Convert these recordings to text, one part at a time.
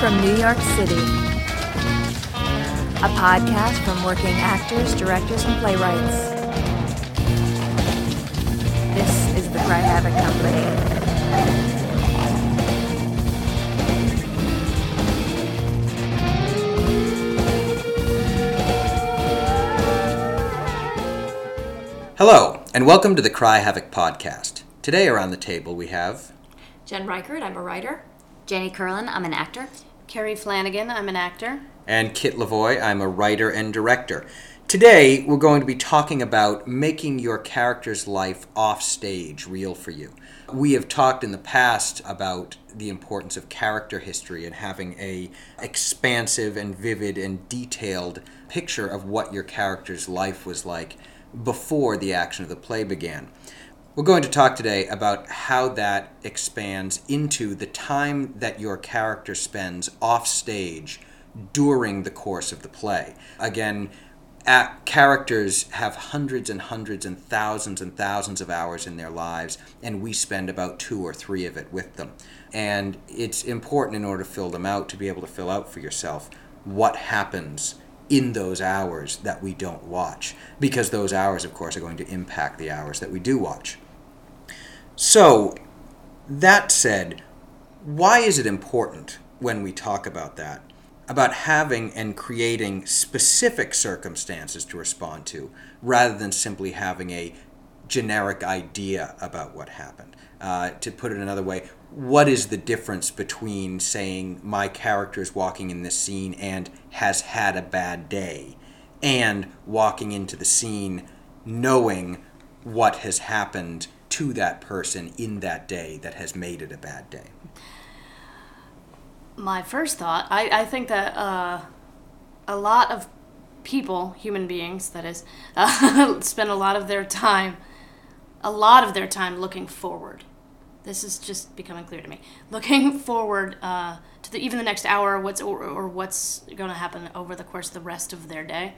from New York City. A podcast from working actors, directors, and playwrights. This is the Cry Havoc Company. Hello, and welcome to the Cry Havoc podcast. Today around the table we have Jen Reichert, I'm a writer. Jenny Kirlin, I'm an actor. Kerry Flanagan, I'm an actor. and Kitt Lavoie. I'm a writer and director. Today we're going to be talking about making your character's life off stage real for you. We have talked in the past about the importance of character history and having a expansive and vivid and detailed picture of what your character's life was like before the action of the play began. We're going to talk today about how that expands into the time that your character spends off stage during the course of the play. Again, act, characters have hundreds and hundreds and thousands and thousands of hours in their lives, and we spend about two or three of it with them. And it's important in order to fill them out to be able to fill out for yourself what happens in those hours that we don't watch, because those hours, of course, are going to impact the hours that we do watch. So, that said, why is it important when we talk about that? About having and creating specific circumstances to respond to rather than simply having a generic idea about what happened. Uh, to put it another way, what is the difference between saying my character is walking in this scene and has had a bad day and walking into the scene knowing what has happened to that person in that day that has made it a bad day? My first thought, I, I think that uh, a lot of people, human beings, that is, uh, spend a lot of their time, a lot of their time looking forward. This is just becoming clear to me. Looking forward uh, to the, even the next hour, what's or, or what's going to happen over the course of the rest of their day.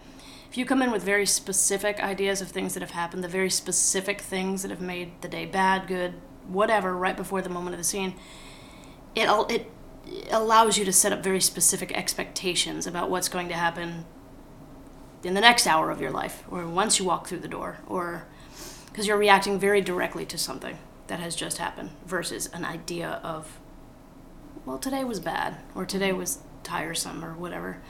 If you come in with very specific ideas of things that have happened, the very specific things that have made the day bad, good, whatever, right before the moment of the scene, it it allows you to set up very specific expectations about what's going to happen in the next hour of your life, or once you walk through the door, or because you're reacting very directly to something that has just happened versus an idea of, well, today was bad, or today was tiresome, or whatever.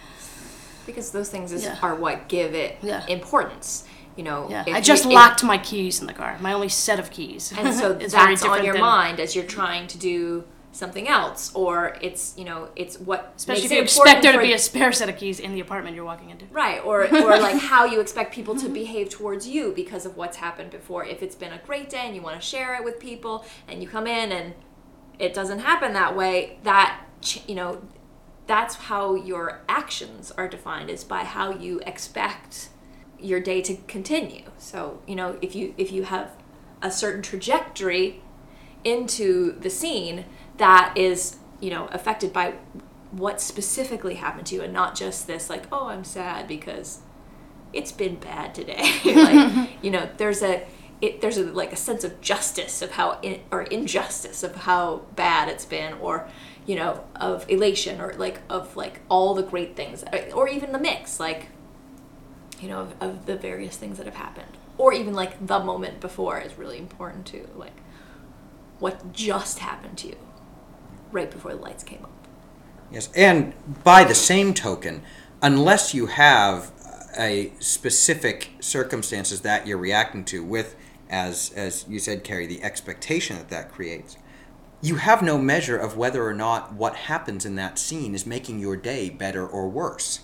Because those things is, Yeah. are what give it Yeah. importance. You know, Yeah, I just you, if- locked my keys in the car, my only set of keys. and so that's on your than- mind as you're trying to do something else, or it's you know it's what Especially if you expect there to be a spare set of keys in the apartment you're walking into. right, or or like how you expect people to mm-hmm. behave towards you because of what's happened before. If it's been a great day and you want to share it with people, and you come in and it doesn't happen that way, that ch- you know that's how your actions are defined is by how you expect your day to continue. So you know if you if you have a certain trajectory into the scene that is you know affected by what specifically happened to you and not just this like oh i'm sad because it's been bad today. Like you know there's a it, there's a like a sense of justice of how in, or injustice of how bad it's been or you know of elation or like of like all the great things uh, or even the mix like you know of, of the various things that have happened. Or even like the moment before is really important too like what just happened to you right before the lights came up. Yes, and by the same token, unless you have a specific circumstances that you're reacting to with, as as you said, Kerry, the expectation that that creates, you have no measure of whether or not what happens in that scene is making your day better or worse.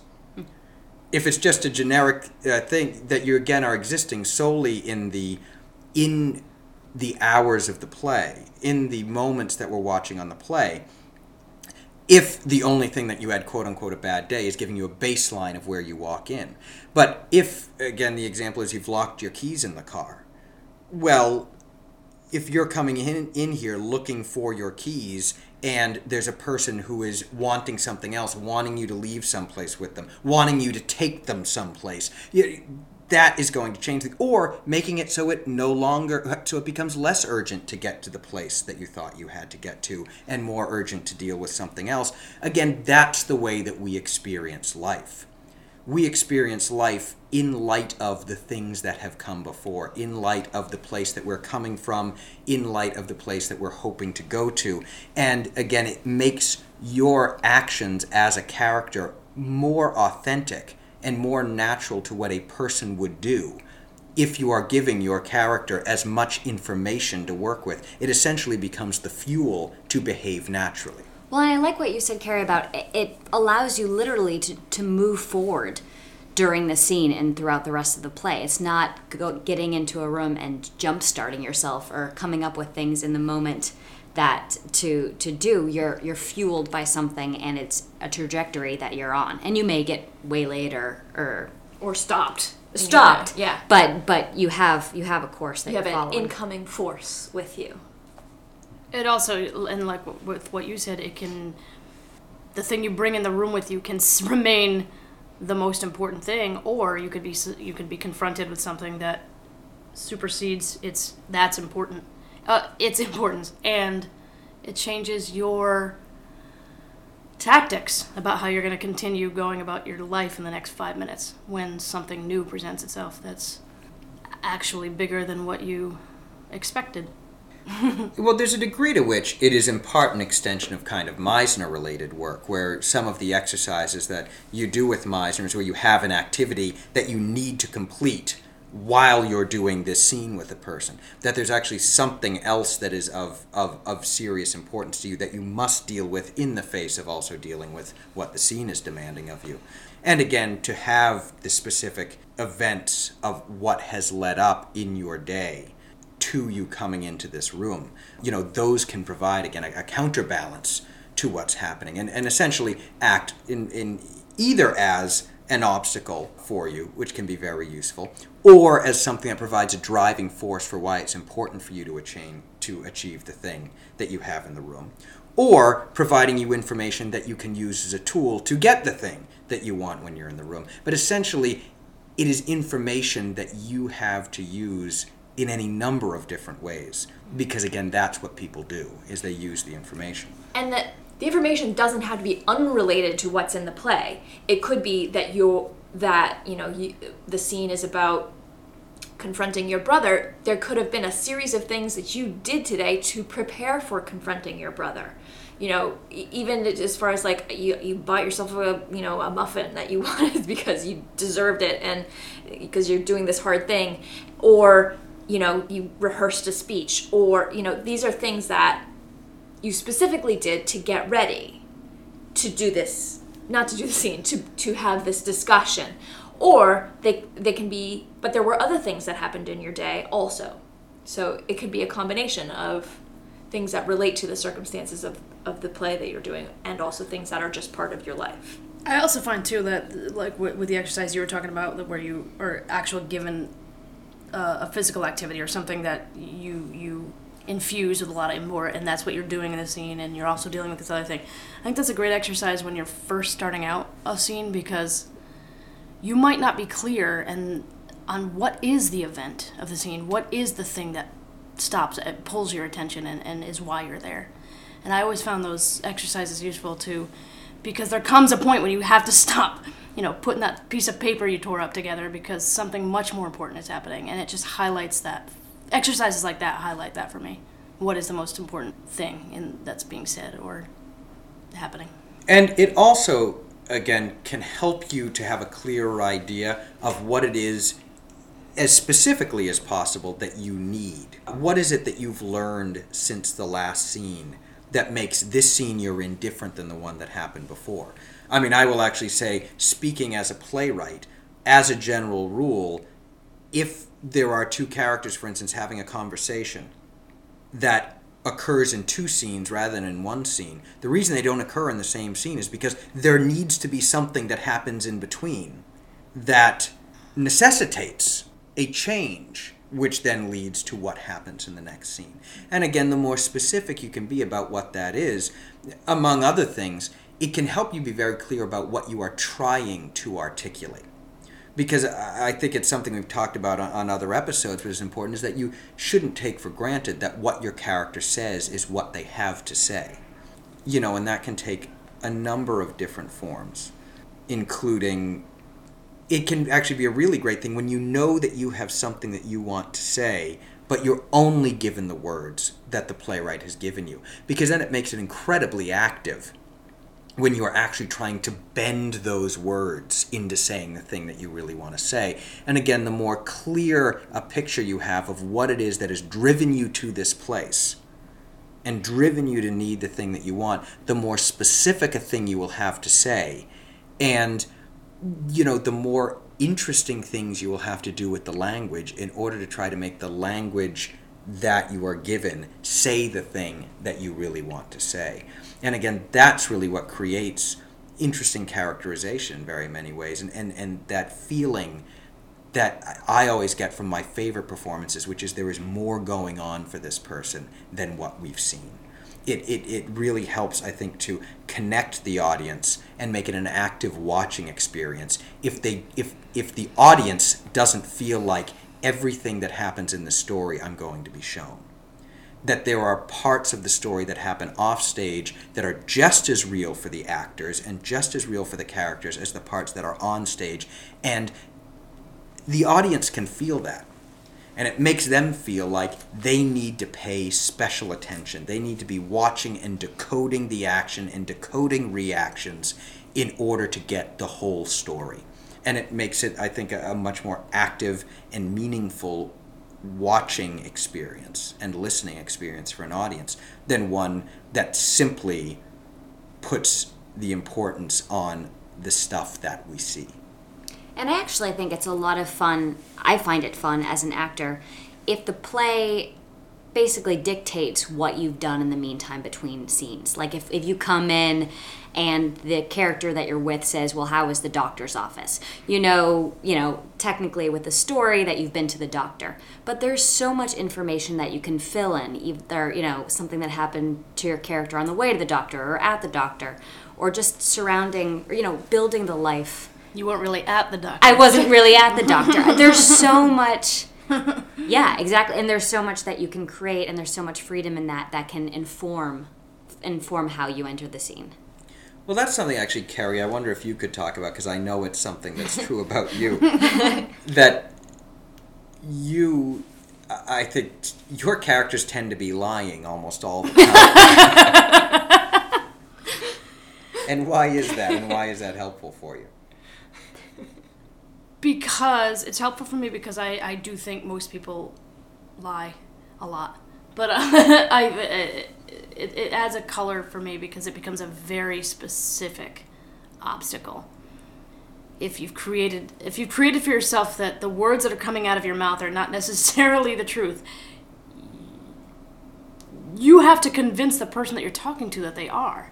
If it's just a generic uh, thing that you again are existing solely in the in the hours of the play, in the moments that we're watching on the play, if the only thing that you had quote unquote a bad day is giving you a baseline of where you walk in. But if, again, the example is you've locked your keys in the car, well, if you're coming in, in here looking for your keys and there's a person who is wanting something else, wanting you to leave someplace with them, wanting you to take them someplace, you, that is going to change the, or making it so it no longer so it becomes less urgent to get to the place that you thought you had to get to and more urgent to deal with something else. Again that's the way that we experience life we experience life in light of the things that have come before, in light of the place that we're coming from, in light of the place that we're hoping to go to. And again, it makes your actions as a character more authentic and more natural to what a person would do if you are giving your character as much information to work with. It essentially becomes the fuel to behave naturally. Well, and I like what you said, Kerry, about it, it allows you literally to, to move forward during the scene and throughout the rest of the play. It's not go, getting into a room and jump starting yourself or coming up with things in the moment that to to do you're you're fueled by something and it's a trajectory that you're on and you may get waylaid or or or stopped. stopped Yeah. but but you have you have a course that You have an following incoming force with you. It also, and like with what you said, it can, the thing you bring in the room with you can remain the most important thing, or you could be you could be confronted with something that supersedes its that's important, uh, its importance, and it changes your tactics about how you're going to continue going about your life in the next five minutes when something new presents itself that's actually bigger than what you expected. Well, there's a degree to which it is in part an extension of kind of Meisner related work, where some of the exercises that you do with Meisner is where you have an activity that you need to complete while you're doing this scene with a person. That there's actually something else that is of, of, of serious importance to you that you must deal with in the face of also dealing with what the scene is demanding of you. And again, to have the specific events of what has led up in your day to you coming into this room. You know, those can provide, again, a, a counterbalance to what's happening and, and essentially act in, in either as an obstacle for you, which can be very useful, or as something that provides a driving force for why it's important for you to achieve, to achieve the thing that you have in the room, or providing you information that you can use as a tool to get the thing that you want when you're in the room. But essentially, it is information that you have to use in any number of different ways because again that's what people do is they use the information and that the information doesn't have to be unrelated to what's in the play. It could be that you're that you know you, the scene is about confronting your brother. There could have been a series of things that you did today to prepare for confronting your brother. You know, even as far as like you, you bought yourself a you know a muffin that you wanted because you deserved it and because you're doing this hard thing, or you know you rehearsed a speech, or you know these are things that you specifically did to get ready to do this not to do the scene to to have this discussion. Or they they can be but there were other things that happened in your day also. So it could be a combination of things that relate to the circumstances of of the play that you're doing and also things that are just part of your life. I also find too that like with, with the exercise you were talking about, where you are actually given uh, a physical activity or something that you you infuse with a lot of import, and that's what you're doing in the scene, and you're also dealing with this other thing. I think that's a great exercise when you're first starting out a scene because you might not be clear and on what is the event of the scene, what is the thing that stops it pulls your attention and, and is why you're there. And I always found those exercises useful too because there comes a point when you have to stop, you know, putting that piece of paper you tore up together because something much more important is happening and it just highlights that exercises like that highlight that for me. What is the most important thing in that's being said or happening? and it also again can help you to have a clearer idea of what it is as specifically as possible that you need what is it that you've learned since the last scene that makes this scene you're in different than the one that happened before i mean i will actually say speaking as a playwright as a general rule if there are two characters for instance having a conversation that occurs in two scenes rather than in one scene. The reason they don't occur in the same scene is because there needs to be something that happens in between that necessitates a change, which then leads to what happens in the next scene. And again, the more specific you can be about what that is, among other things, it can help you be very clear about what you are trying to articulate. Because I think it's something we've talked about on, on other episodes, but is important is that you shouldn't take for granted that what your character says is what they have to say. You know, and that can take a number of different forms, including it can actually be a really great thing when you know that you have something that you want to say, but you're only given the words that the playwright has given you, because then it makes it incredibly active when you are actually trying to bend those words into saying the thing that you really want to say. And again, the more clear a picture you have of what it is that has driven you to this place and driven you to need the thing that you want, the more specific a thing you will have to say. And, you know, the more interesting things you will have to do with the language in order to try to make the language that you are given say the thing that you really want to say. And again, that's really what creates interesting characterization in very many ways. And, and, and that feeling that I always get from my favorite performances, which is there is more going on for this person than what we've seen. It, it, it really helps, I think, to connect the audience and make it an active watching experience. If they if if the audience doesn't feel like everything that happens in the story I'm going to be shown. That there are parts of the story that happen offstage that are just as real for the actors and just as real for the characters as the parts that are on stage. And the audience can feel that. And it makes them feel like they need to pay special attention. They need to be watching and decoding the action and decoding reactions in order to get the whole story. And it makes it, I think, a, a much more active and meaningful watching experience and listening experience for an audience than one that simply puts the importance on the stuff that we see. And I actually think it's a lot of fun. I find it fun as an actor if the play basically dictates what you've done in the meantime between scenes. Like if, if you come in and the character that you're with says, "Well, how is the doctor's office?" You know, you know, technically with the story that you've been to the doctor. But there's so much information that you can fill in, either, you know, something that happened to your character on the way to the doctor or at the doctor or just surrounding, or, you know, building the life You weren't really at the doctor. I wasn't really at the doctor. There's so much. Yeah, exactly. And there's so much that you can create, and there's so much freedom in that that can inform inform how you enter the scene. Well, that's something actually, Kerry, I wonder if you could talk about, because I know it's something that's true about you. that you, I think your characters tend to be lying almost all the time. and why is that? And why is that helpful for you? because it's helpful for me because I, I do think most people lie a lot but uh, I it, it adds a color for me because it becomes a very specific obstacle if you've created if you've created for yourself that the words that are coming out of your mouth are not necessarily the truth you have to convince the person that you're talking to that they are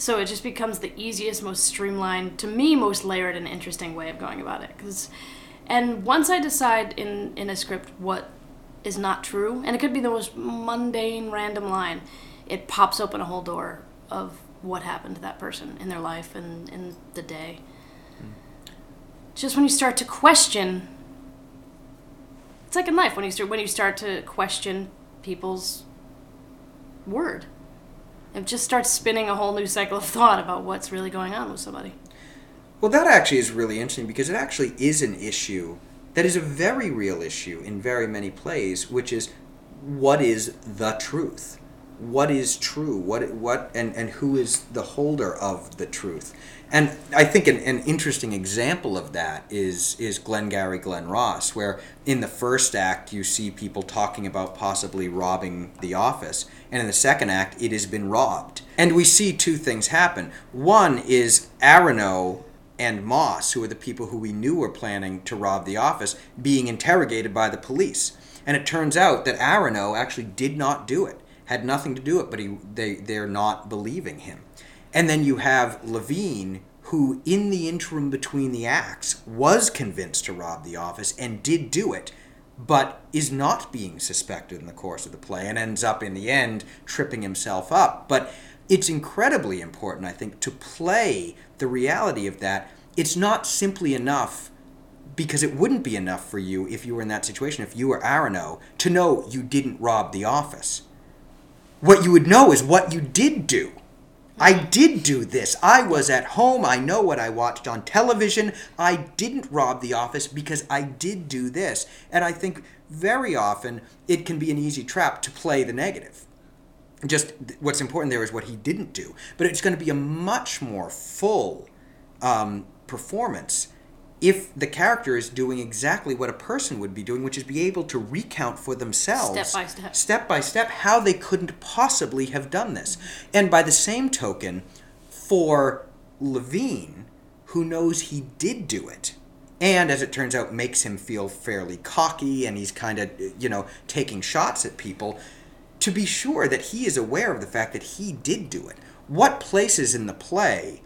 so it just becomes the easiest, most streamlined, to me, most layered and interesting way of going about it. Cause, and once I decide in, in a script what is not true, and it could be the most mundane, random line, it pops open a whole door of what happened to that person in their life and in the day. Just when you start to question, it's like in life when you start when you start to question people's word it just starts spinning a whole new cycle of thought about what's really going on with somebody. Well, that actually is really interesting because it actually is an issue that is a very real issue in very many plays, which is what is the truth? What is true? What what and, and who is the holder of the truth? And I think an, an interesting example of that is is Glengarry Glen Ross, where in the first act you see people talking about possibly robbing the office, and in the second act it has been robbed. And we see two things happen. One is Aaronow and Moss, who are the people who we knew were planning to rob the office, being interrogated by the police. And it turns out that Aaronow actually did not do it, had nothing to do with it, but he, they, they're not believing him. And then you have Levene, who, in the interim between the acts, was convinced to rob the office and did do it, but is not being suspected in the course of the play and ends up, in the end, tripping himself up. But it's incredibly important, I think, to play the reality of that. It's not simply enough because it wouldn't be enough for you if you were in that situation, if you were Aaronow, to know you didn't rob the office. What you would know is what you did do. I did do this. I was at home. I know what I watched on television. I didn't rob the office because I did do this. And I think very often it can be an easy trap to play the negative. Just what's important there is what he didn't do. But it's going to be a much more full um, performance if the character is doing exactly what a person would be doing, which is be able to recount for themselves, Step by step. step by step, how they couldn't possibly have done this. And by the same token, for Levene, who knows he did do it, and as it turns out, makes him feel fairly cocky and he's kind of, you know, taking shots at people, to be sure that he is aware of the fact that he did do it. What places in the play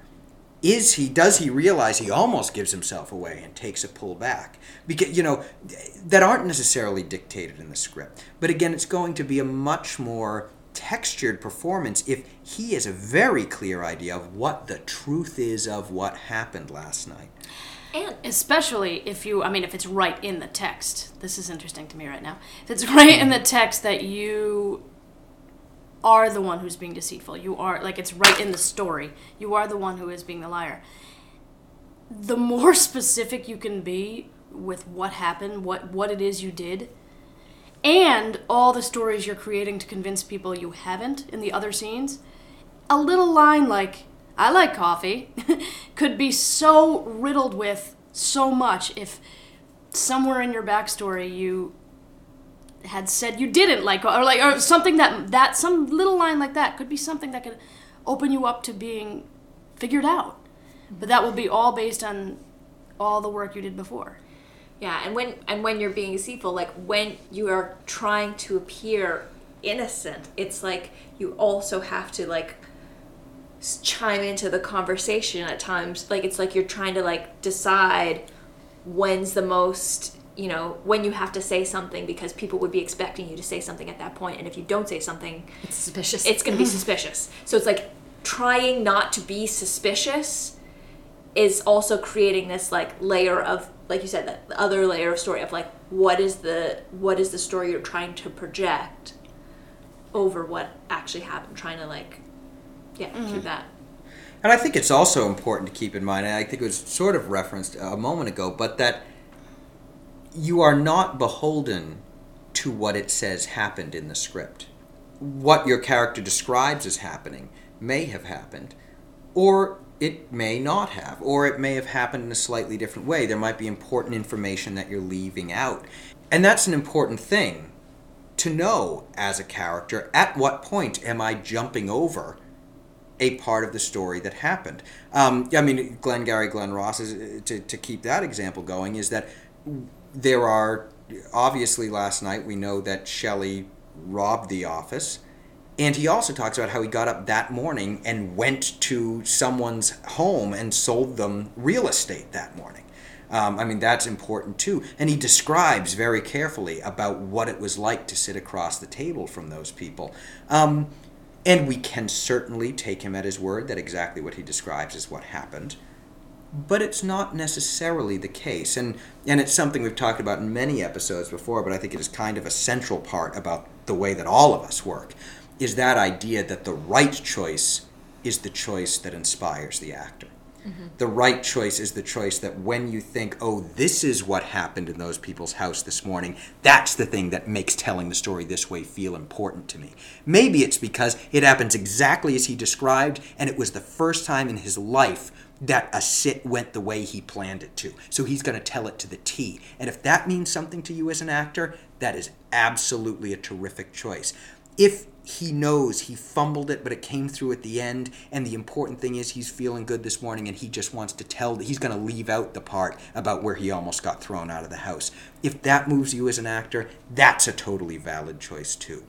is he does he realize he almost gives himself away and takes a pull back? Because you know that aren't necessarily dictated in the script. But again it's going to be a much more textured performance if he has a very clear idea of what the truth is of what happened last night. And especially if you i mean if it's right in the text. This is interesting to me right now. If it's right in the text that you are the one who's being deceitful. You are like it's right in the story. You are the one who is being the liar. The more specific you can be with what happened what what it is you did and all the stories you're creating to convince people you haven't in the other scenes a little line like i like coffee could be so riddled with so much if somewhere in your backstory you had said you didn't like or like or something that that some little line like that could be something that could open you up to being figured out but that will be all based on all the work you did before Yeah, and when and when you're being deceitful, like when you are trying to appear innocent, it's like you also have to like chime into the conversation at times. Like it's like you're trying to like decide when's the most you know when you have to say something because people would be expecting you to say something at that point and if you don't say something It's suspicious. it's going to be suspicious. So it's like trying not to be suspicious is also creating this like layer of like you said that other layer of story of like what is the what is the story you're trying to project over what actually happened trying to like yeah through mm-hmm. that And I think it's also important to keep in mind, and I think it was sort of referenced a moment ago, but that you are not beholden to what it says happened in the script. What your character describes as happening may have happened, or it may not have, or it may have happened in a slightly different way. There might be important information that you're leaving out. And that's an important thing to know as a character at what point am I jumping over a part of the story that happened. Um, I mean, Glenn Glengarry Glen Ross is to, to keep that example going is that there are obviously last night we know that Shelley robbed the office. And he also talks about how he got up that morning and went to someone's home and sold them real estate that morning. Um, I mean, that's important too. And he describes very carefully about what it was like to sit across the table from those people. Um, and we can certainly take him at his word that exactly what he describes is what happened. But it's not necessarily the case. And, and it's something we've talked about in many episodes before, but I think it is kind of a central part about the way that all of us work, is that idea that the right choice is the choice that inspires the actor. Mm-hmm. The right choice is the choice that when you think, oh, this is what happened in those people's house this morning, that's the thing that makes telling the story this way feel important to me. Maybe it's because it happens exactly as he described, and it was the first time in his life that a sit went the way he planned it to. So he's going to tell it to the T. And if that means something to you as an actor, that is absolutely a terrific choice. If he knows he fumbled it, but it came through at the end. And the important thing is he's feeling good this morning and he just wants to tell, that he's going to leave out the part about where he almost got thrown out of the house. If that moves you as an actor, that's a totally valid choice too.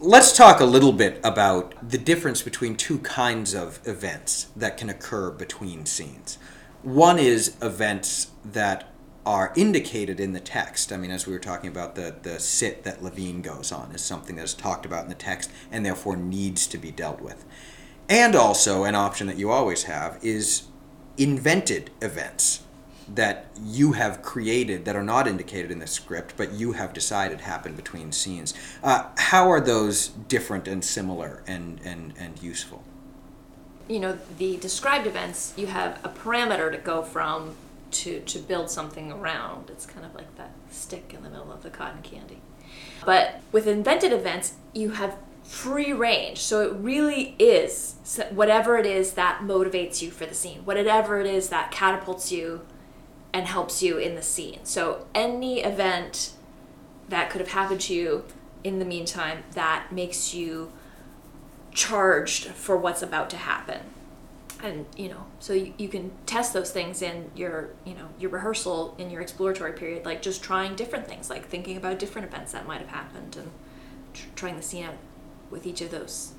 Let's talk a little bit about the difference between two kinds of events that can occur between scenes. One is events that are indicated in the text. I mean, as we were talking about, the, the sit that Levene goes on is something that is talked about in the text and therefore needs to be dealt with. And also, an option that you always have is invented events that you have created that are not indicated in the script, but you have decided happen between scenes. Uh, how are those different and similar and, and, and useful? you know the described events you have a parameter to go from to to build something around it's kind of like that stick in the middle of the cotton candy but with invented events you have free range so it really is whatever it is that motivates you for the scene whatever it is that catapults you and helps you in the scene. So any event that could have happened to you in the meantime that makes you charged for what's about to happen. And you know so you, you can test those things in your you know your rehearsal in your exploratory period like just trying different things like thinking about different events that might have happened and tr- trying the scene out with each of those.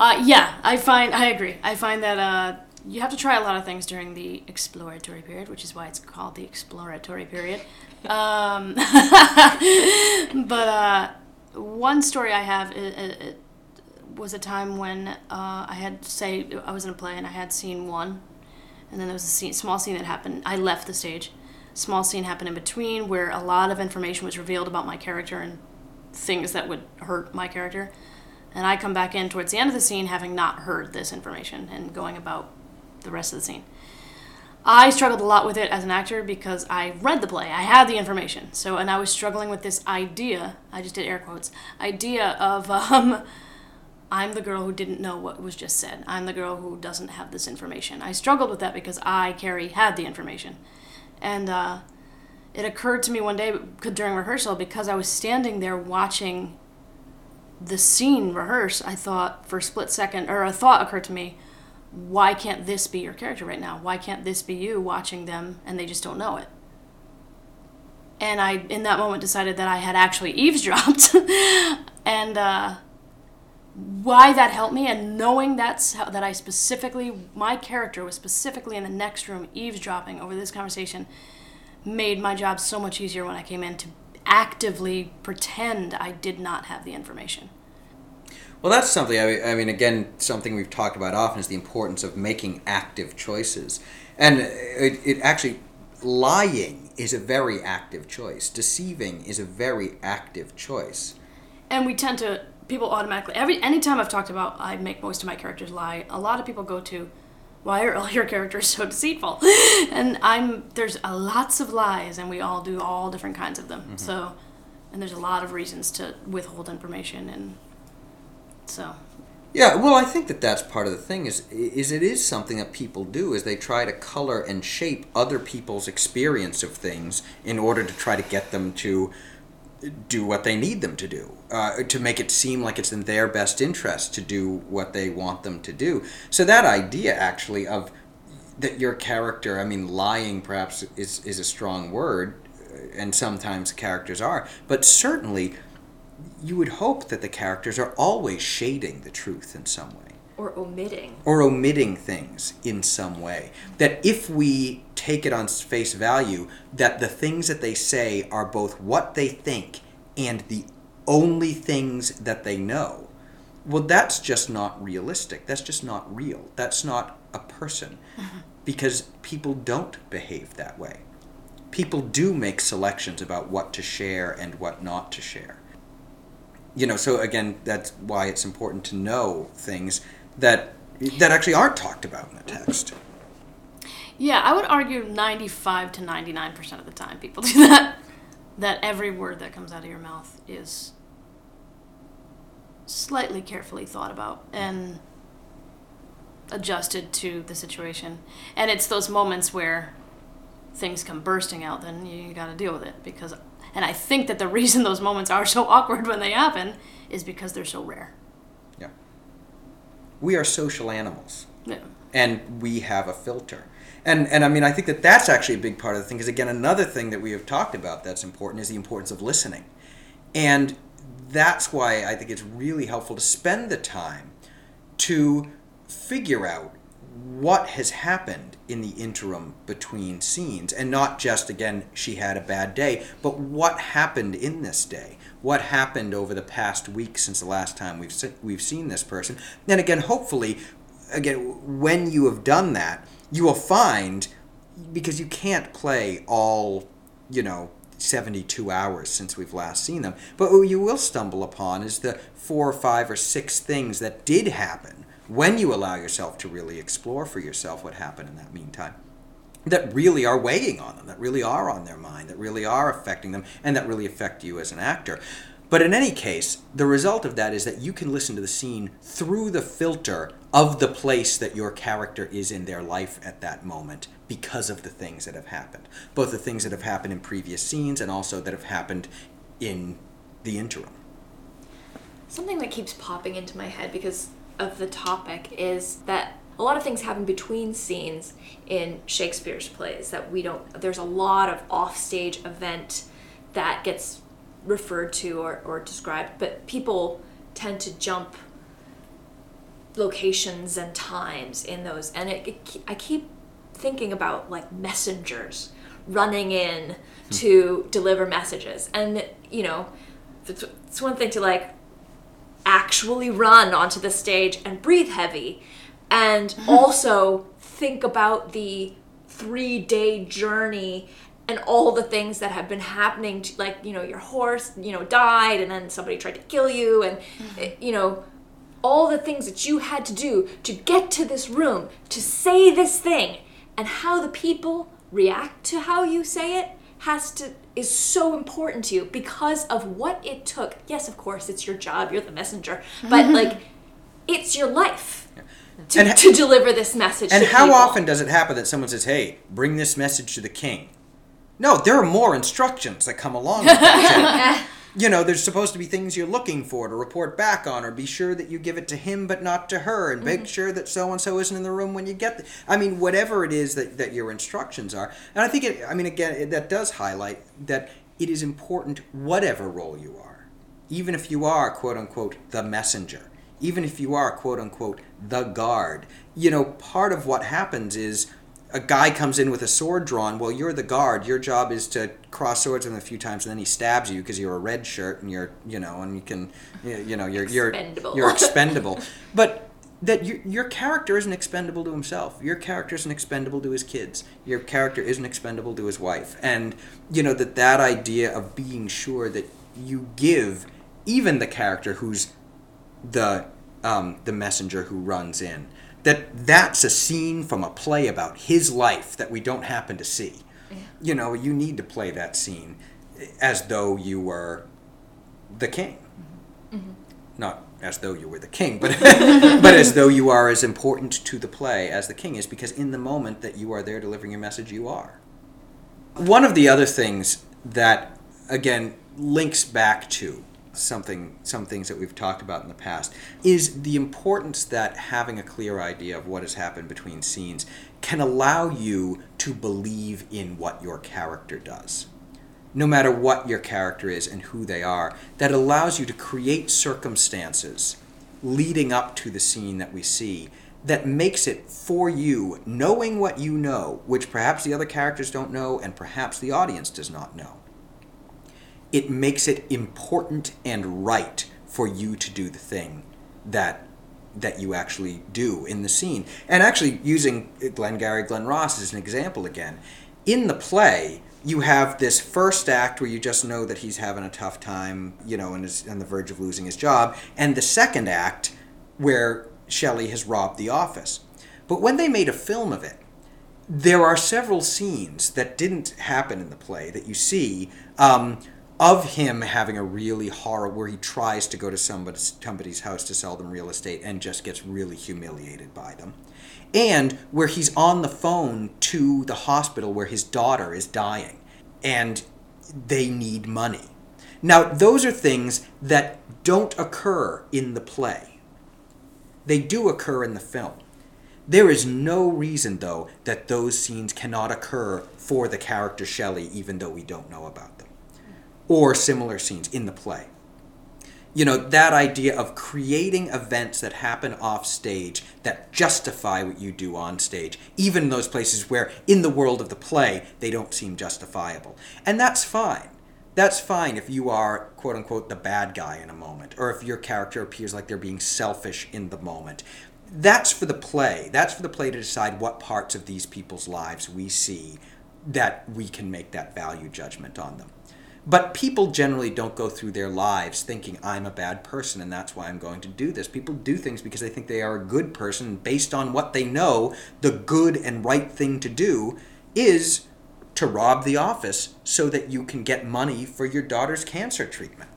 Uh, yeah, I find I agree. I find that uh, you have to try a lot of things during the exploratory period, which is why it's called the exploratory period. Um, but uh, one story I have i i it was a time when uh, I had say I was in a play and I had scene one, and then there was a scene, small scene that happened. I left the stage. Small scene happened in between where a lot of information was revealed about my character and things that would hurt my character. And I come back in towards the end of the scene having not heard this information and going about the rest of the scene. I struggled a lot with it as an actor because I read the play. I had the information. So, and I was struggling with this idea, I just did air quotes, idea of um, I'm the girl who didn't know what was just said. I'm the girl who doesn't have this information. I struggled with that because I, Kerry, had the information. And uh, it occurred to me one day during rehearsal because I was standing there watching the scene rehearse, I thought for a split second, or a thought occurred to me, why can't this be your character right now? Why can't this be you watching them and they just don't know it? And I, in that moment, decided that I had actually eavesdropped. and uh, why that helped me, and knowing that's how, that I specifically, my character was specifically in the next room eavesdropping over this conversation, made my job so much easier when I came in to actively pretend I did not have the information. Well, that's something. I mean, I mean, again, something we've talked about often is the importance of making active choices, and it, it actually lying is a very active choice. Deceiving is a very active choice. And we tend to people automatically every anytime I've talked about I make most of my characters lie. A lot of people go to why are all your characters so deceitful? and I'm there's a lots of lies, and we all do all different kinds of them. Mm-hmm. So, and there's a lot of reasons to withhold information, and so Yeah, well, I think that that's part of the thing is is it is something that people do is they try to color and shape other people's experience of things in order to try to get them to do what they need them to do uh, to make it seem like it's in their best interest to do what they want them to do. So that idea actually of that your character, I mean, lying perhaps is is a strong word, uh, and sometimes characters are, but certainly you would hope that the characters are always shading the truth in some way or omitting or omitting things in some way. That if we take it on face value, that the things that they say are both what they think and the only things that they know, well, that's just not realistic. That's just not real. That's not a person. Because people don't behave that way. People do make selections about what to share and what not to share you know so again that's why it's important to know things that that actually aren't talked about in the text yeah, I would argue 95 to 99 percent of the time people do that. That every word that comes out of your mouth is slightly carefully thought about and adjusted to the situation. And it's those moments where things come bursting out, then you, got to deal with it because. And I think that the reason those moments are so awkward when they happen is because they're so rare. yeah we are social animals Yeah. and we have a filter and and i mean i think that that's actually a big part of the thing because again another thing that we have talked about that's important is the importance of listening and that's why i think it's really helpful to spend the time to figure out what has happened in the interim between scenes and not just again she had a bad day but what happened in this day what happened over the past week since the last time we've se- we've seen this person and again hopefully again when you have done that you will find because you can't play all, you know, 72 hours since we've last seen them. But what you will stumble upon is the four or five or six things that did happen when you allow yourself to really explore for yourself what happened in that meantime. That really are weighing on them, that really are on their mind, that really are affecting them, and that really affect you as an actor. But in any case, the result of that is that you can listen to the scene through the filter of the place that your character is in their life at that moment because of the things that have happened. Both the things that have happened in previous scenes and also that have happened in the interim. Something that keeps popping into my head because of the topic is that a lot of things happen between scenes in Shakespeare's plays that we don't there's a lot of offstage event that gets referred to or, or described, but people tend to jump locations and times in those. And it, it, I keep thinking about like messengers running in hmm. to deliver messages. And, you know, it's, it's one thing to like actually run onto the stage and breathe heavy. And also think about the three day journey and all the things that have been happening to like you know your horse you know died and then somebody tried to kill you and eh, you know all the things that you had to do to get to this room to say this thing. And how the people react to how you say it has to is so important to you because of what it took yes of course it's your job you're the messenger but like it's your life to, And to deliver this message And how people. often does it happen that someone says, "Hey, bring this message to the king"? No, there are more instructions that come along with that. you know, there's supposed to be things you're looking for to report back on, or be sure that you give it to him but not to her, and make mm-hmm. sure that so and so isn't in the room when you get. The, I mean, whatever it is that, that your instructions are, and I think it. I mean, again, it, that does highlight that it is important, whatever role you are, even if you are quote unquote the messenger, even if you are quote unquote the guard. You know, part of what happens is a guy comes in with a sword drawn. Well, you're the guard. Your job is to cross swords with him a few times, and then he stabs you because you're a red shirt and you're, you know, and you can, you know, you're you're Expendable. you're expendable. but that your your character isn't expendable to himself. Your character isn't expendable to his kids. Your character isn't expendable to his wife. And you know that that idea of being sure that you give even the character who's the um, the messenger who runs in. That that's a scene from a play about his life that we don't happen to see. You know, you need to play that scene as though you were the king. Mm-hmm. Mm-hmm. Not as though you were the king, but but as though you are as important to the play as the king is, because in the moment that you are there delivering your message, you are. One of the other things that again links back to something some things that we've talked about in the past is the importance that having a clear idea of what has happened between scenes can allow you to believe in what your character does. No matter what your character is and who they are that allows you to create circumstances leading up to the scene that we see that makes it for you knowing what you know which perhaps the other characters don't know and perhaps the audience does not know it makes it important and right for you to do the thing that that you actually do in the scene. And actually using Glengarry Glen Ross as an example again, in the play you have this first act where you just know that he's having a tough time, you know, and is on the verge of losing his job, and the second act where Shelley has robbed the office. But when they made a film of it, there are several scenes that didn't happen in the play that you see um, of him having a really horror where he tries to go to somebody's, somebody's house to sell them real estate and just gets really humiliated by them. And where he's on the phone to the hospital where his daughter is dying and they need money. Now those are things that don't occur in the play. They do occur in the film. There is no reason, though, that those scenes cannot occur for the character Shelley, even though we don't know about or similar scenes in the play. You know, that idea of creating events that happen off stage that justify what you do on stage, even in those places where, in the world of the play, they don't seem justifiable. And that's fine. That's fine if you are, quote unquote, the bad guy in a moment, or if your character appears like they're being selfish in the moment that's for the play. That's for the play to decide what parts of these people's lives we see that we can make that value judgment on them. But people generally don't go through their lives thinking, I'm a bad person and that's why I'm going to do this. People do things because they think they are a good person. Based on what they know, the good and right thing to do is to rob the office so that you can get money for your daughter's cancer treatment.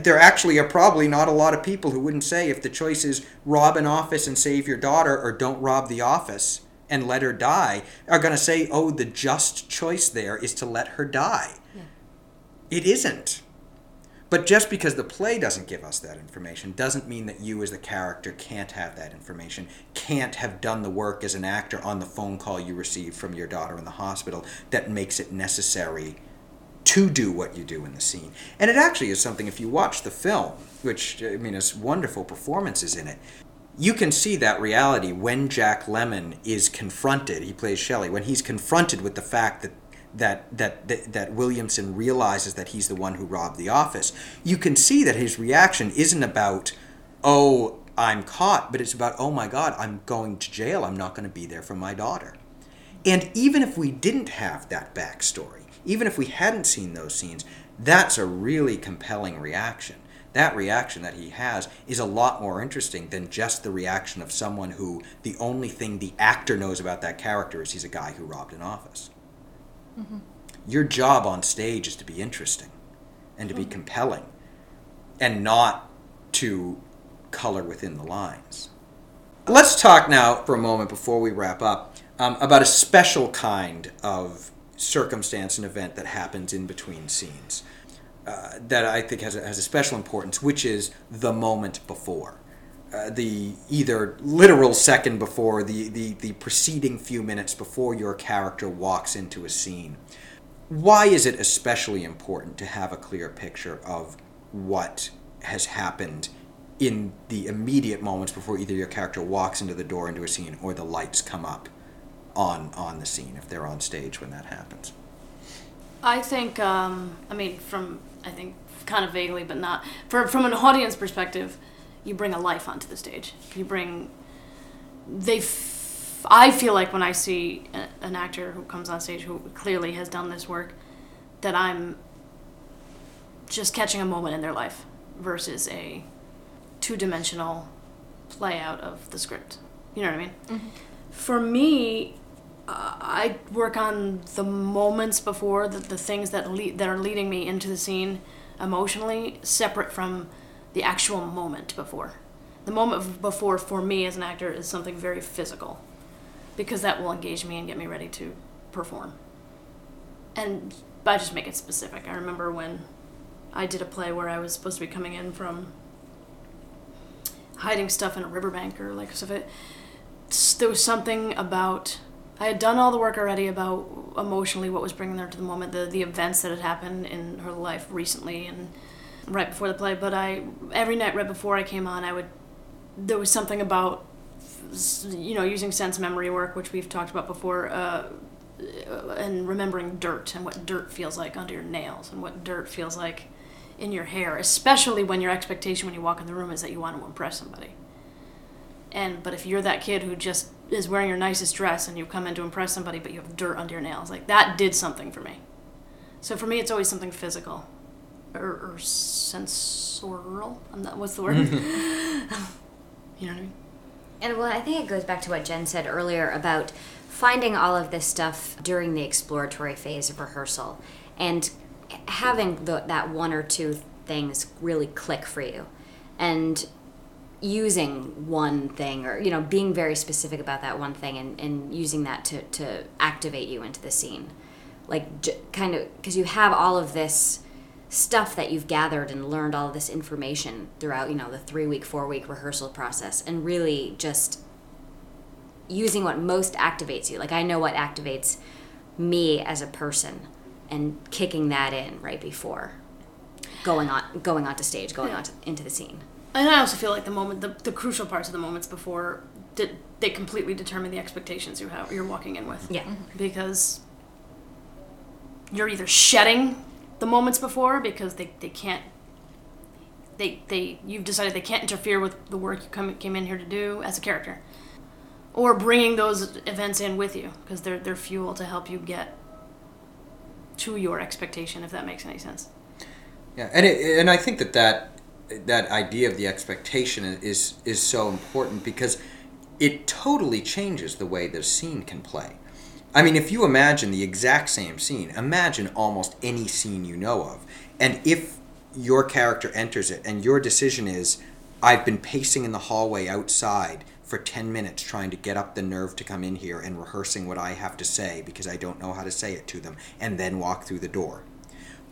There actually are probably not a lot of people who wouldn't say if the choice is rob an office and save your daughter or don't rob the office and let her die, are going to say, oh, the just choice there is to let her die. It isn't. But just because the play doesn't give us that information doesn't mean that you as the character can't have that information, can't have done the work as an actor on the phone call you received from your daughter in the hospital that makes it necessary to do what you do in the scene. And it actually is something, if you watch the film, which, I mean, has wonderful performances in it, you can see that reality when Jack Lemmon is confronted, he plays Shelley, when he's confronted with the fact that that, that that that Williamson realizes that he's the one who robbed the office. You can see that his reaction isn't about, "Oh, I'm caught," but it's about, "Oh my god, I'm going to jail. I'm not going to be there for my daughter." And even if we didn't have that backstory, even if we hadn't seen those scenes, that's a really compelling reaction. That reaction that he has is a lot more interesting than just the reaction of someone who the only thing the actor knows about that character is he's a guy who robbed an office. Your job on stage is to be interesting and to be compelling and not to color within the lines. Let's talk now for a moment before we wrap up um, about a special kind of circumstance and event that happens in between scenes uh, that I think has a, has a special importance, which is the moment before. Uh, the either literal second before, the, the, the preceding few minutes before your character walks into a scene. Why is it especially important to have a clear picture of what has happened in the immediate moments before either your character walks into the door into a scene or the lights come up on on the scene if they're on stage when that happens? I think, um, I mean, from, I think, kind of vaguely, but not. For, from an audience perspective, you bring a life onto the stage. You bring. They. F- I feel like when I see a, an actor who comes on stage who clearly has done this work, that I'm just catching a moment in their life versus a two dimensional play out of the script. You know what I mean? For me, uh, I work on the moments before the, the things that lead, that are leading me into the scene emotionally, separate from the actual moment before. The moment before for me as an actor is something very physical, because that will engage me and get me ready to perform. And I just make it specific. I remember when I did a play where I was supposed to be coming in from hiding stuff in a riverbank or like stuff. It, there was something about I had done all the work already about emotionally what was bringing her to the moment, the the events that had happened in her life recently and right before the play. But I every night right before I came on, I would there was something about you know using sense memory work, which we've talked about before. Uh, and remembering dirt and what dirt feels like under your nails and what dirt feels like in your hair, especially when your expectation when you walk in the room is that you want to impress somebody. And but if you're that kid who just is wearing your nicest dress and you come in to impress somebody, but you have dirt under your nails, like that did something for me. So for me, it's always something physical, or, or sensorial. Um, I'm not. What's the word? you know what I mean? And well, I think it goes back to what Jen said earlier about finding all of this stuff during the exploratory phase of rehearsal and having the, that one or two things really click for you and using one thing or you know being very specific about that one thing and, and using that to, to activate you into the scene like j- kind of because you have all of this stuff that you've gathered and learned all this information throughout you know the three week four week rehearsal process and really just using what most activates you. Like i know what activates me as a person and kicking that in right before going on going onto stage going on to, into the scene. And I also feel like the moment, the, the crucial parts of the moments before, did, they completely determine the expectations you have you're walking in with. yeah. Because you're either shedding the moments before because they, they can't they they you've decided they can't interfere with the work you come, came in here to do as a character, or bringing those events in with you because they're they're fuel to help you get to your expectation. If that makes any sense. Yeah, and it, and I think that that that idea of the expectation is is so important because it totally changes the way the scene can play. I mean, if you imagine the exact same scene, imagine almost any scene you know of, and if your character enters it and your decision is, I've been pacing in the hallway outside for 10 minutes trying to get up the nerve to come in here and rehearsing what I have to say because I don't know how to say it to them, and then walk through the door.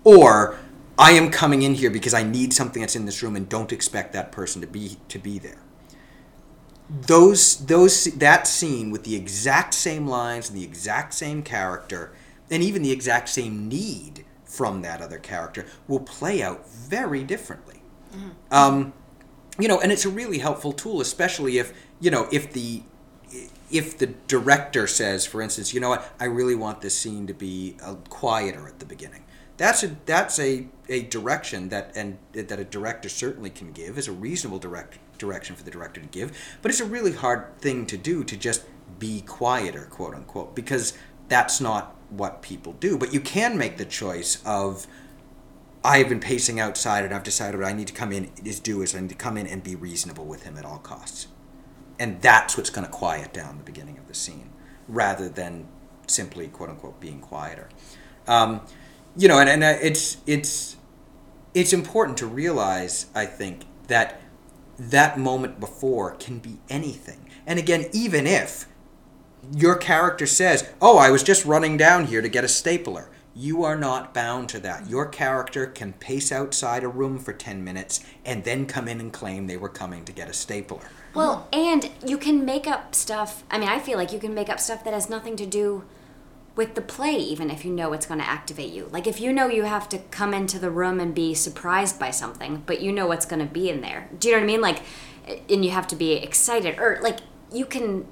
Or I am coming in here because I need something that's in this room and don't expect that person to be to be there. Those those that scene with the exact same lines and the exact same character and even the exact same need from that other character will play out very differently. Um, you know, and it's a really helpful tool, especially if you know if the if the director says, for instance, you know what, I really want this scene to be uh, quieter at the beginning. That's a that's a, a direction that and that a director certainly can give is a reasonable direct direction for the director to give, but it's a really hard thing to do to just be quieter, quote unquote, because that's not what people do. But you can make the choice of I've been pacing outside and I've decided what I need to come in is do is I need to come in and be reasonable with him at all costs. And that's what's going to quiet down the beginning of the scene rather than simply quote unquote being quieter. Um, you know, and, and uh, it's it's it's important to realize, I think, that that moment before can be anything. And again, even if your character says, "Oh, I was just running down here to get a stapler," you are not bound to that. Your character can pace outside a room for ten minutes and then come in and claim they were coming to get a stapler. Well, and you can make up stuff. I mean, I feel like you can make up stuff that has nothing to do with the play, even if you know it's going to activate you. Like, if you know you have to come into the room and be surprised by something, but you know what's going to be in there. Do you know what I mean? Like, and you have to be excited. Or, like, you can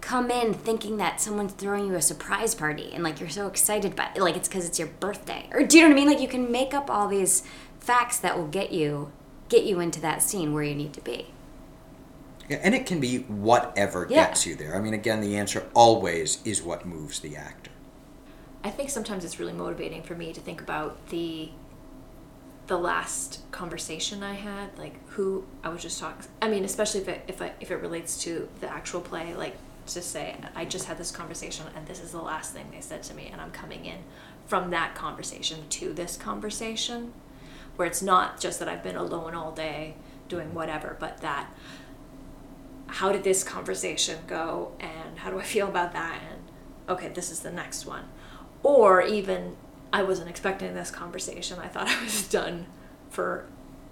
come in thinking that someone's throwing you a surprise party and, like, you're so excited by Like, it's because it's your birthday. Or, do you know what I mean? Like, you can make up all these facts that will get you get you into that scene where you need to be. Yeah, and it can be whatever Yeah. gets you there. I mean, again, the answer always is what moves the actor. I think sometimes it's really motivating for me to think about the the last conversation I had, like who I was just talking. I mean, especially if it if I, if it relates to the actual play, like to say I just had this conversation and this is the last thing they said to me, and I'm coming in from that conversation to this conversation, where it's not just that I've been alone all day doing whatever, but that how did this conversation go and how do I feel about that and okay, this is the next one. Or even I wasn't expecting this conversation. I thought I was done for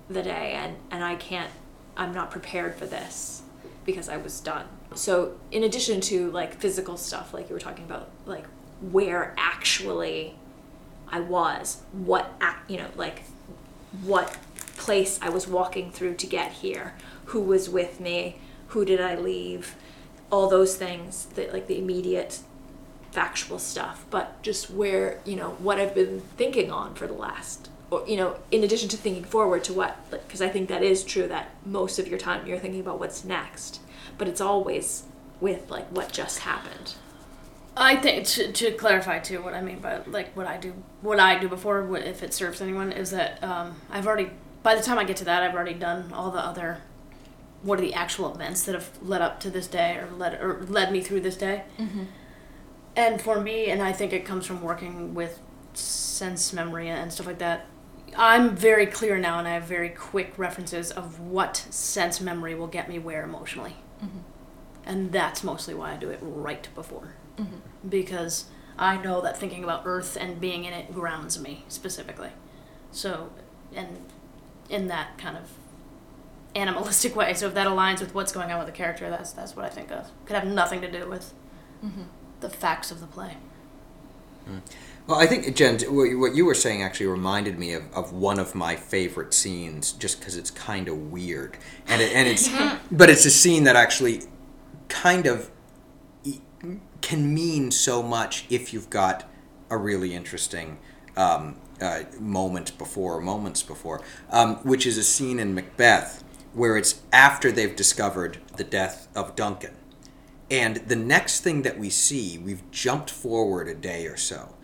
the day and and I can't I'm not prepared for this because I was done. So in addition to like physical stuff like you were talking about like where actually I was, what you know, like what place I was walking through to get here, who was with me, who did I leave, all those things that like the immediate factual stuff, but just where, you know, what I've been thinking on for the last or you know, in addition to thinking forward to what because I think that is true that most of your time you're thinking about what's next, but it's always with like what just happened. I think to, to clarify too, what I mean by like what I do, what I do before, if it serves anyone, is that um, I've already. By the time I get to that, I've already done all the other. What are the actual events that have led up to this day, or led or led me through this day? And for me, and I think it comes from working with sense memory and stuff like that. I'm very clear now, and I have very quick references of what sense memory will get me where emotionally, mm-hmm. and that's mostly why I do it right before mm-hmm. because I know that thinking about Earth and being in it grounds me specifically. So, and in that kind of animalistic way. So if that aligns with what's going on with the character, that's that's what I think of. Could have nothing to do with mm-hmm. The facts of the play. Well, I think, Jen, what what you were saying actually reminded me of, of one of my favorite scenes just because it's kind of weird. And, it, and it's, but it's a scene that actually kind of can mean so much if you've got a really interesting um, uh, moment before, moments before, um, which is a scene in Macbeth where it's after they've discovered the death of Duncan. And the next thing that we see, we've jumped forward a day or so,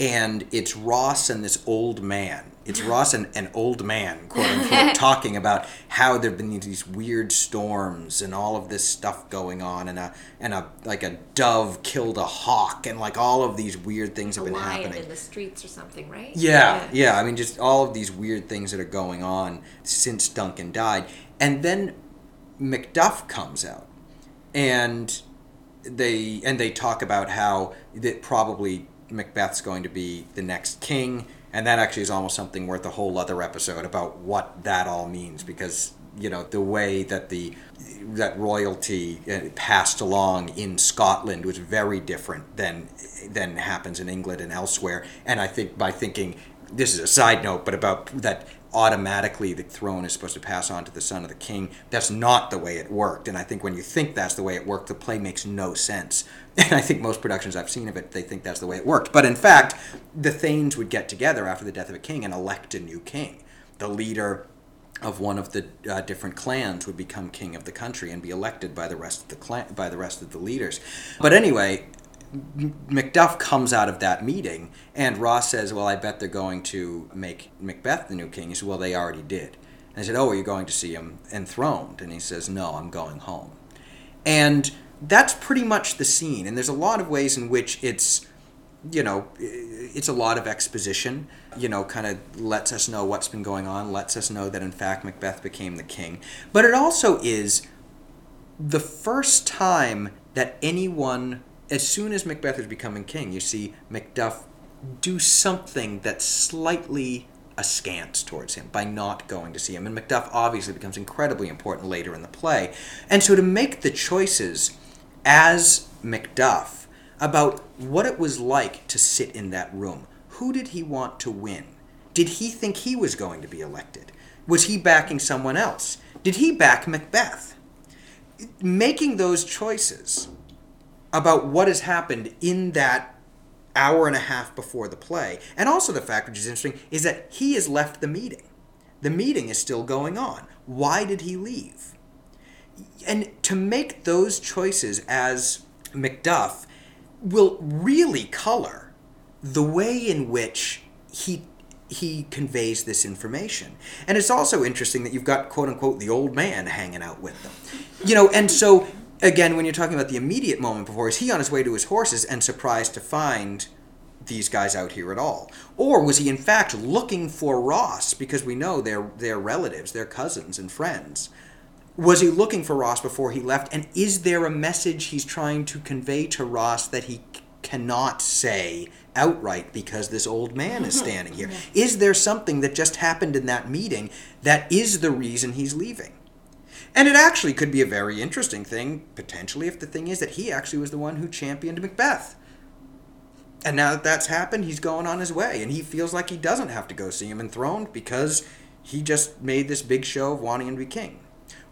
and it's Ross and this old man. It's Ross and an old man, quote unquote, talking about how there've been these weird storms and all of this stuff going on, and a and a like a dove killed a hawk, and like all of these weird things have a been lion happening. in the streets or something, right? Yeah, yeah. I mean, just all of these weird things that are going on since Duncan died, and then Macduff comes out, and they and they talk about how that probably Macbeth's going to be the next king, and that actually is almost something worth a whole other episode about what that all means because you know the way that the that royalty uh, passed along in Scotland was very different than than happens in England and elsewhere. And I think by thinking this is a side note but about that automatically the throne is supposed to pass on to the son of the king. That's not the way it worked. And I think when you think that's the way it worked the play makes no sense. And I think most productions I've seen of it they think that's the way it worked. But in fact the thanes would get together after the death of a king and elect a new king. The leader of one of the uh, different clans would become king of the country and be elected by the rest of the clan by the rest of the leaders. But anyway, Macduff comes out of that meeting, and Ross says, "Well, I bet they're going to make Macbeth the new king." He said, "Well, they already did." And I said, "Oh, are you going to see him enthroned?" And he says, "No, I'm going home." And that's pretty much the scene. And there's a lot of ways in which it's you know, it's a lot of exposition, you know, kind of lets us know what's been going on, lets us know that in fact Macbeth became the king. But it also is the first time that anyone, as soon as Macbeth is becoming king, you see Macduff do something that's slightly askance towards him by not going to see him. And Macduff obviously becomes incredibly important later in the play. And so to make the choices as Macduff, about what it was like to sit in that room. Who did he want to win? Did he think he was going to be elected? Was he backing someone else? Did he back Macbeth? Making those choices about what has happened in that hour and a half before the play, and also the fact, which is interesting, is that he has left the meeting. The meeting is still going on. Why did he leave? And to make those choices as Macduff will really color the way in which he he conveys this information. And it's also interesting that you've got quote unquote the old man hanging out with them. You know, and so again when you're talking about the immediate moment before is he on his way to his horses and surprised to find these guys out here at all? Or was he in fact looking for Ross because we know they're they're relatives, they're cousins and friends? was he looking for Ross before he left? And is there a message he's trying to convey to Ross that he c- cannot say outright because this old man is standing here? Is there something that just happened in that meeting that is the reason he's leaving? And it actually could be a very interesting thing, potentially, if the thing is that he actually was the one who championed Macbeth. And now that that's happened, he's going on his way, and he feels like he doesn't have to go see him enthroned because he just made this big show of wanting him to be king.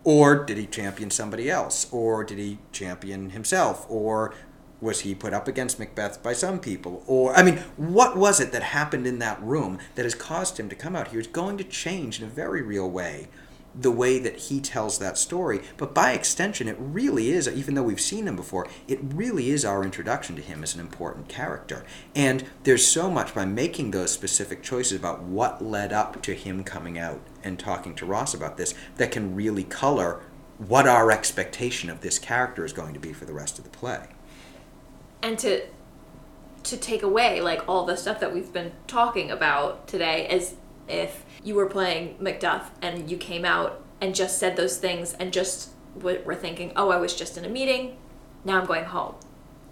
Or did he champion somebody else? Or did he champion himself? Or was he put up against Macbeth by some people? Or, I mean, what was it that happened in that room that has caused him to come out here? It's going to change in a very real way the way that he tells that story. But by extension, it really is, even though we've seen him before, it really is our introduction to him as an important character. And there's so much by making those specific choices about what led up to him coming out and talking to Ross about this that can really color what our expectation of this character is going to be for the rest of the play. and to to take away like all the stuff that we've been talking about today as if you were playing Macduff and you came out and just said those things and just were thinking, oh, I was just in a meeting, now I'm going home,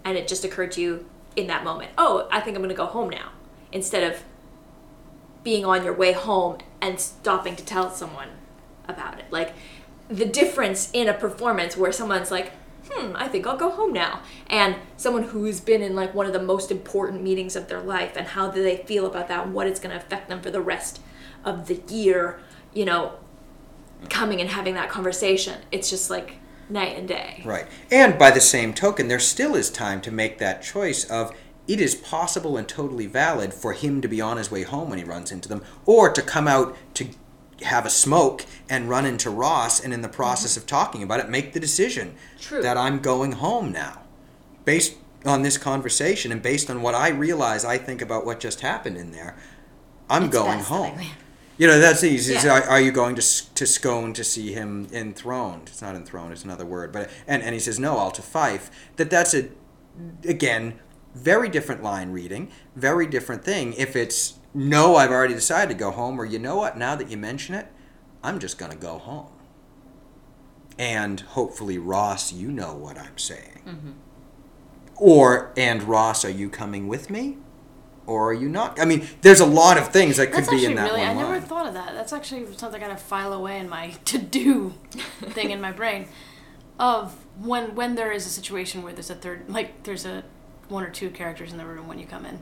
and it just occurred to you in that moment, oh, I think I'm going to go home now, instead of being on your way home and stopping to tell someone about it. Like the difference in a performance where someone's like, hmm, I think I'll go home now. And someone who's been in like one of the most important meetings of their life and how do they feel about that and what it's going to affect them for the rest of the year, you know, coming and having that conversation. It's just like night and day. Right. And by the same token, there still is time to make that choice of it is possible and totally valid for him to be on his way home when he runs into them, or to come out to have a smoke and run into Ross, and in the process of talking about it, make the decision True. that I'm going home now, based on this conversation and based on what I realize I think about what just happened in there. I'm It's going home. You know, that's easy. Yeah. Are, are you going to to Scone to see him enthroned? It's not enthroned; it's another word. But and and he says no, I'll to Fife. That that's a again very different line reading, very different thing. If it's no, I've already decided to go home, or you know what? Now that you mention it, I'm just going to go home. And hopefully, Ross, you know what I'm saying. Mm-hmm. Or and Ross, are you coming with me? Or are you not? I mean, there's a lot of things that could That's be in that really. one I never line. thought of that. That's actually something I gotta file away in my to-do thing in my brain. Of when when there is a situation where there's a third, like there's a one or two characters in the room when you come in,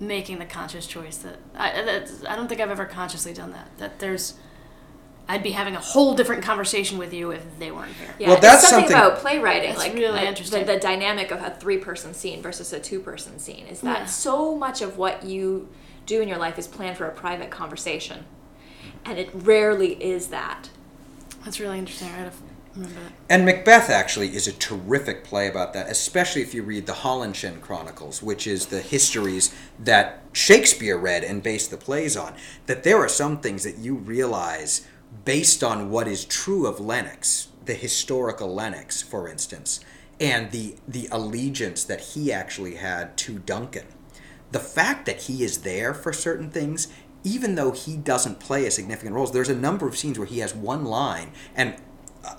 making the conscious choice that I that's, I don't think I've ever consciously done that. That there's. I'd be having a whole different conversation with you if they weren't here. Yeah, Well, that's something, something- about playwriting, That's like really interesting. The, the dynamic of a three-person scene versus a two-person scene is that Yeah. so much of what you do in your life is planned for a private conversation, and it rarely is that. That's really interesting. I gotta remember that. And Macbeth actually is a terrific play about that, especially if you read the Holinshed Chronicles, which is the histories that Shakespeare read and based the plays on. That there are some things that you realize based on what is true of Lennox, the historical Lennox, for instance, and the the allegiance that he actually had to Duncan. The fact that he is there for certain things, even though he doesn't play a significant role, there's a number of scenes where he has one line, and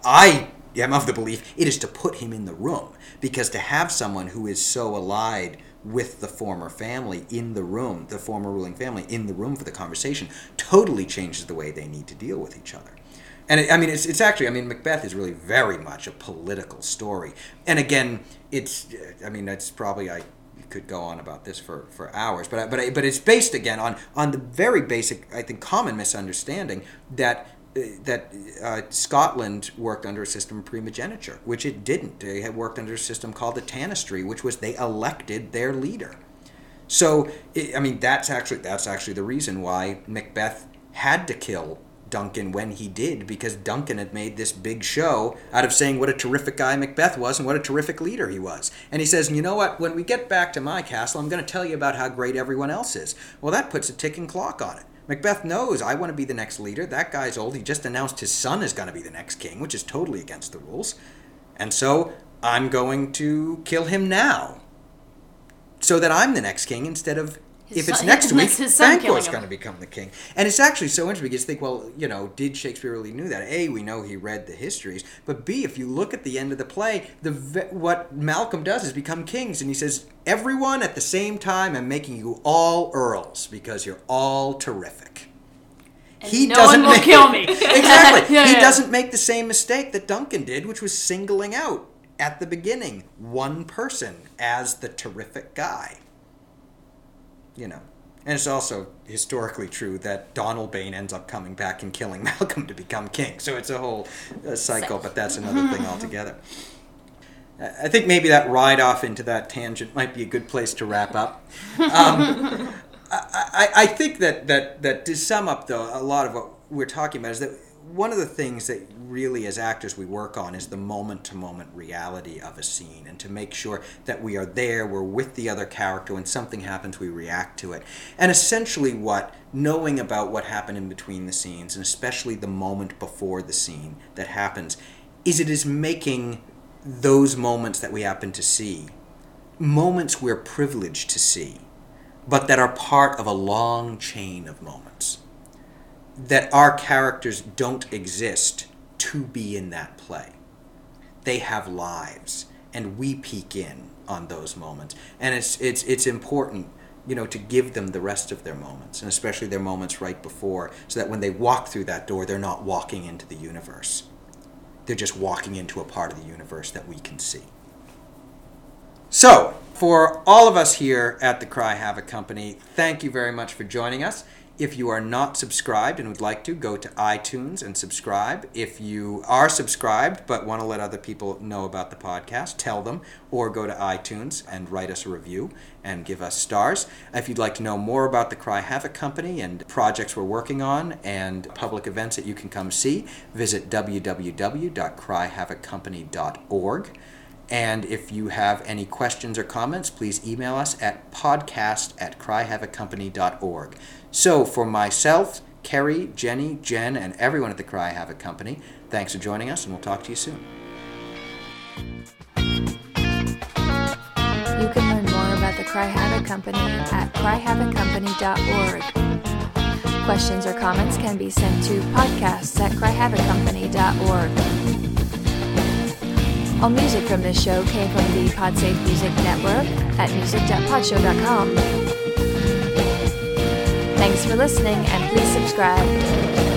I am of the belief it is to put him in the room because to have someone who is so allied with the former family in the room, the former ruling family in the room for the conversation, totally changes the way they need to deal with each other. And it, I mean, it's, it's actually, I mean, Macbeth is really very much a political story. And again, it's, I mean, it's probably, I could go on about this for, for hours, but, but, but it's based again on, on the very basic, I think, common misunderstanding that that uh, Scotland worked under a system of primogeniture, which it didn't. They had worked under a system called the Tanistry, which was they elected their leader. So i I mean, that's actually that's actually the reason why Macbeth had to kill Duncan when he did, because Duncan had made this big show out of saying what a terrific guy Macbeth was and what a terrific leader he was. And he says, you know what? When we get back to my castle, I'm going to tell you about how great everyone else is. Well, that puts a ticking clock on it. Macbeth knows I want to be the next leader. That guy's old. He just announced his son is going to be the next king, which is totally against the rules. And so I'm going to kill him now so that I'm the next king instead of His if it's next week, Banquo's going to become the king. And it's actually so interesting because you think, well, you know, did Shakespeare really knew that? A, we know he read the histories, but B, if you look at the end of the play, the what Malcolm does is become kings, and he says, everyone at the same time, I'm making you all earls because you're all terrific. And no one will kill me. exactly. Yeah, he yeah. doesn't make the same mistake that Duncan did, which was singling out at the beginning one person as the terrific guy. You know. And it's also historically true that Donalbain ends up coming back and killing Malcolm to become king. So it's a whole uh, cycle, but that's another thing altogether. I I think maybe that ride off into that tangent might be a good place to wrap up. Um, I, I think that, that, that to sum up, though, a lot of what we're talking about is that one of the things that really, as actors, we work on is the moment to moment reality of a scene and to make sure that we are there, we're with the other character. When something happens, we react to it. And essentially, what knowing about what happened in between the scenes, and especially the moment before the scene that happens, is it is making those moments that we happen to see moments we're privileged to see but that are part of a long chain of moments. That our characters don't exist to be in that play. They have lives, and we peek in on those moments. And it's it's it's important, you know, to give them the rest of their moments, and especially their moments right before, so that when they walk through that door, they're not walking into the universe. They're just walking into a part of the universe that we can see. So, for all of us here at the Cry Havoc Company, thank you very much for joining us. If you are not subscribed and would like to, go to iTunes and subscribe. If you are subscribed but want to let other people know about the podcast, tell them, or go to iTunes and write us a review and give us stars. If you'd like to know more about the Cry Havoc Company and projects we're working on and public events that you can come see, visit www.cryhavoccompany.org. And if you have any questions or comments, please email us at podcast at cryhavoccompany.org. So for myself, Kerry, Jenny, Jen, and everyone at the Cry Havoc Company, thanks for joining us, and we'll talk to you soon. You can learn more about the Cry Havoc Company at cryhavoccompany.org. Questions or comments can be sent to podcasts at cryhavoccompany.org. All music from this show came from the Podsafe Music Network at music.podshow.com. Thanks for listening and please subscribe.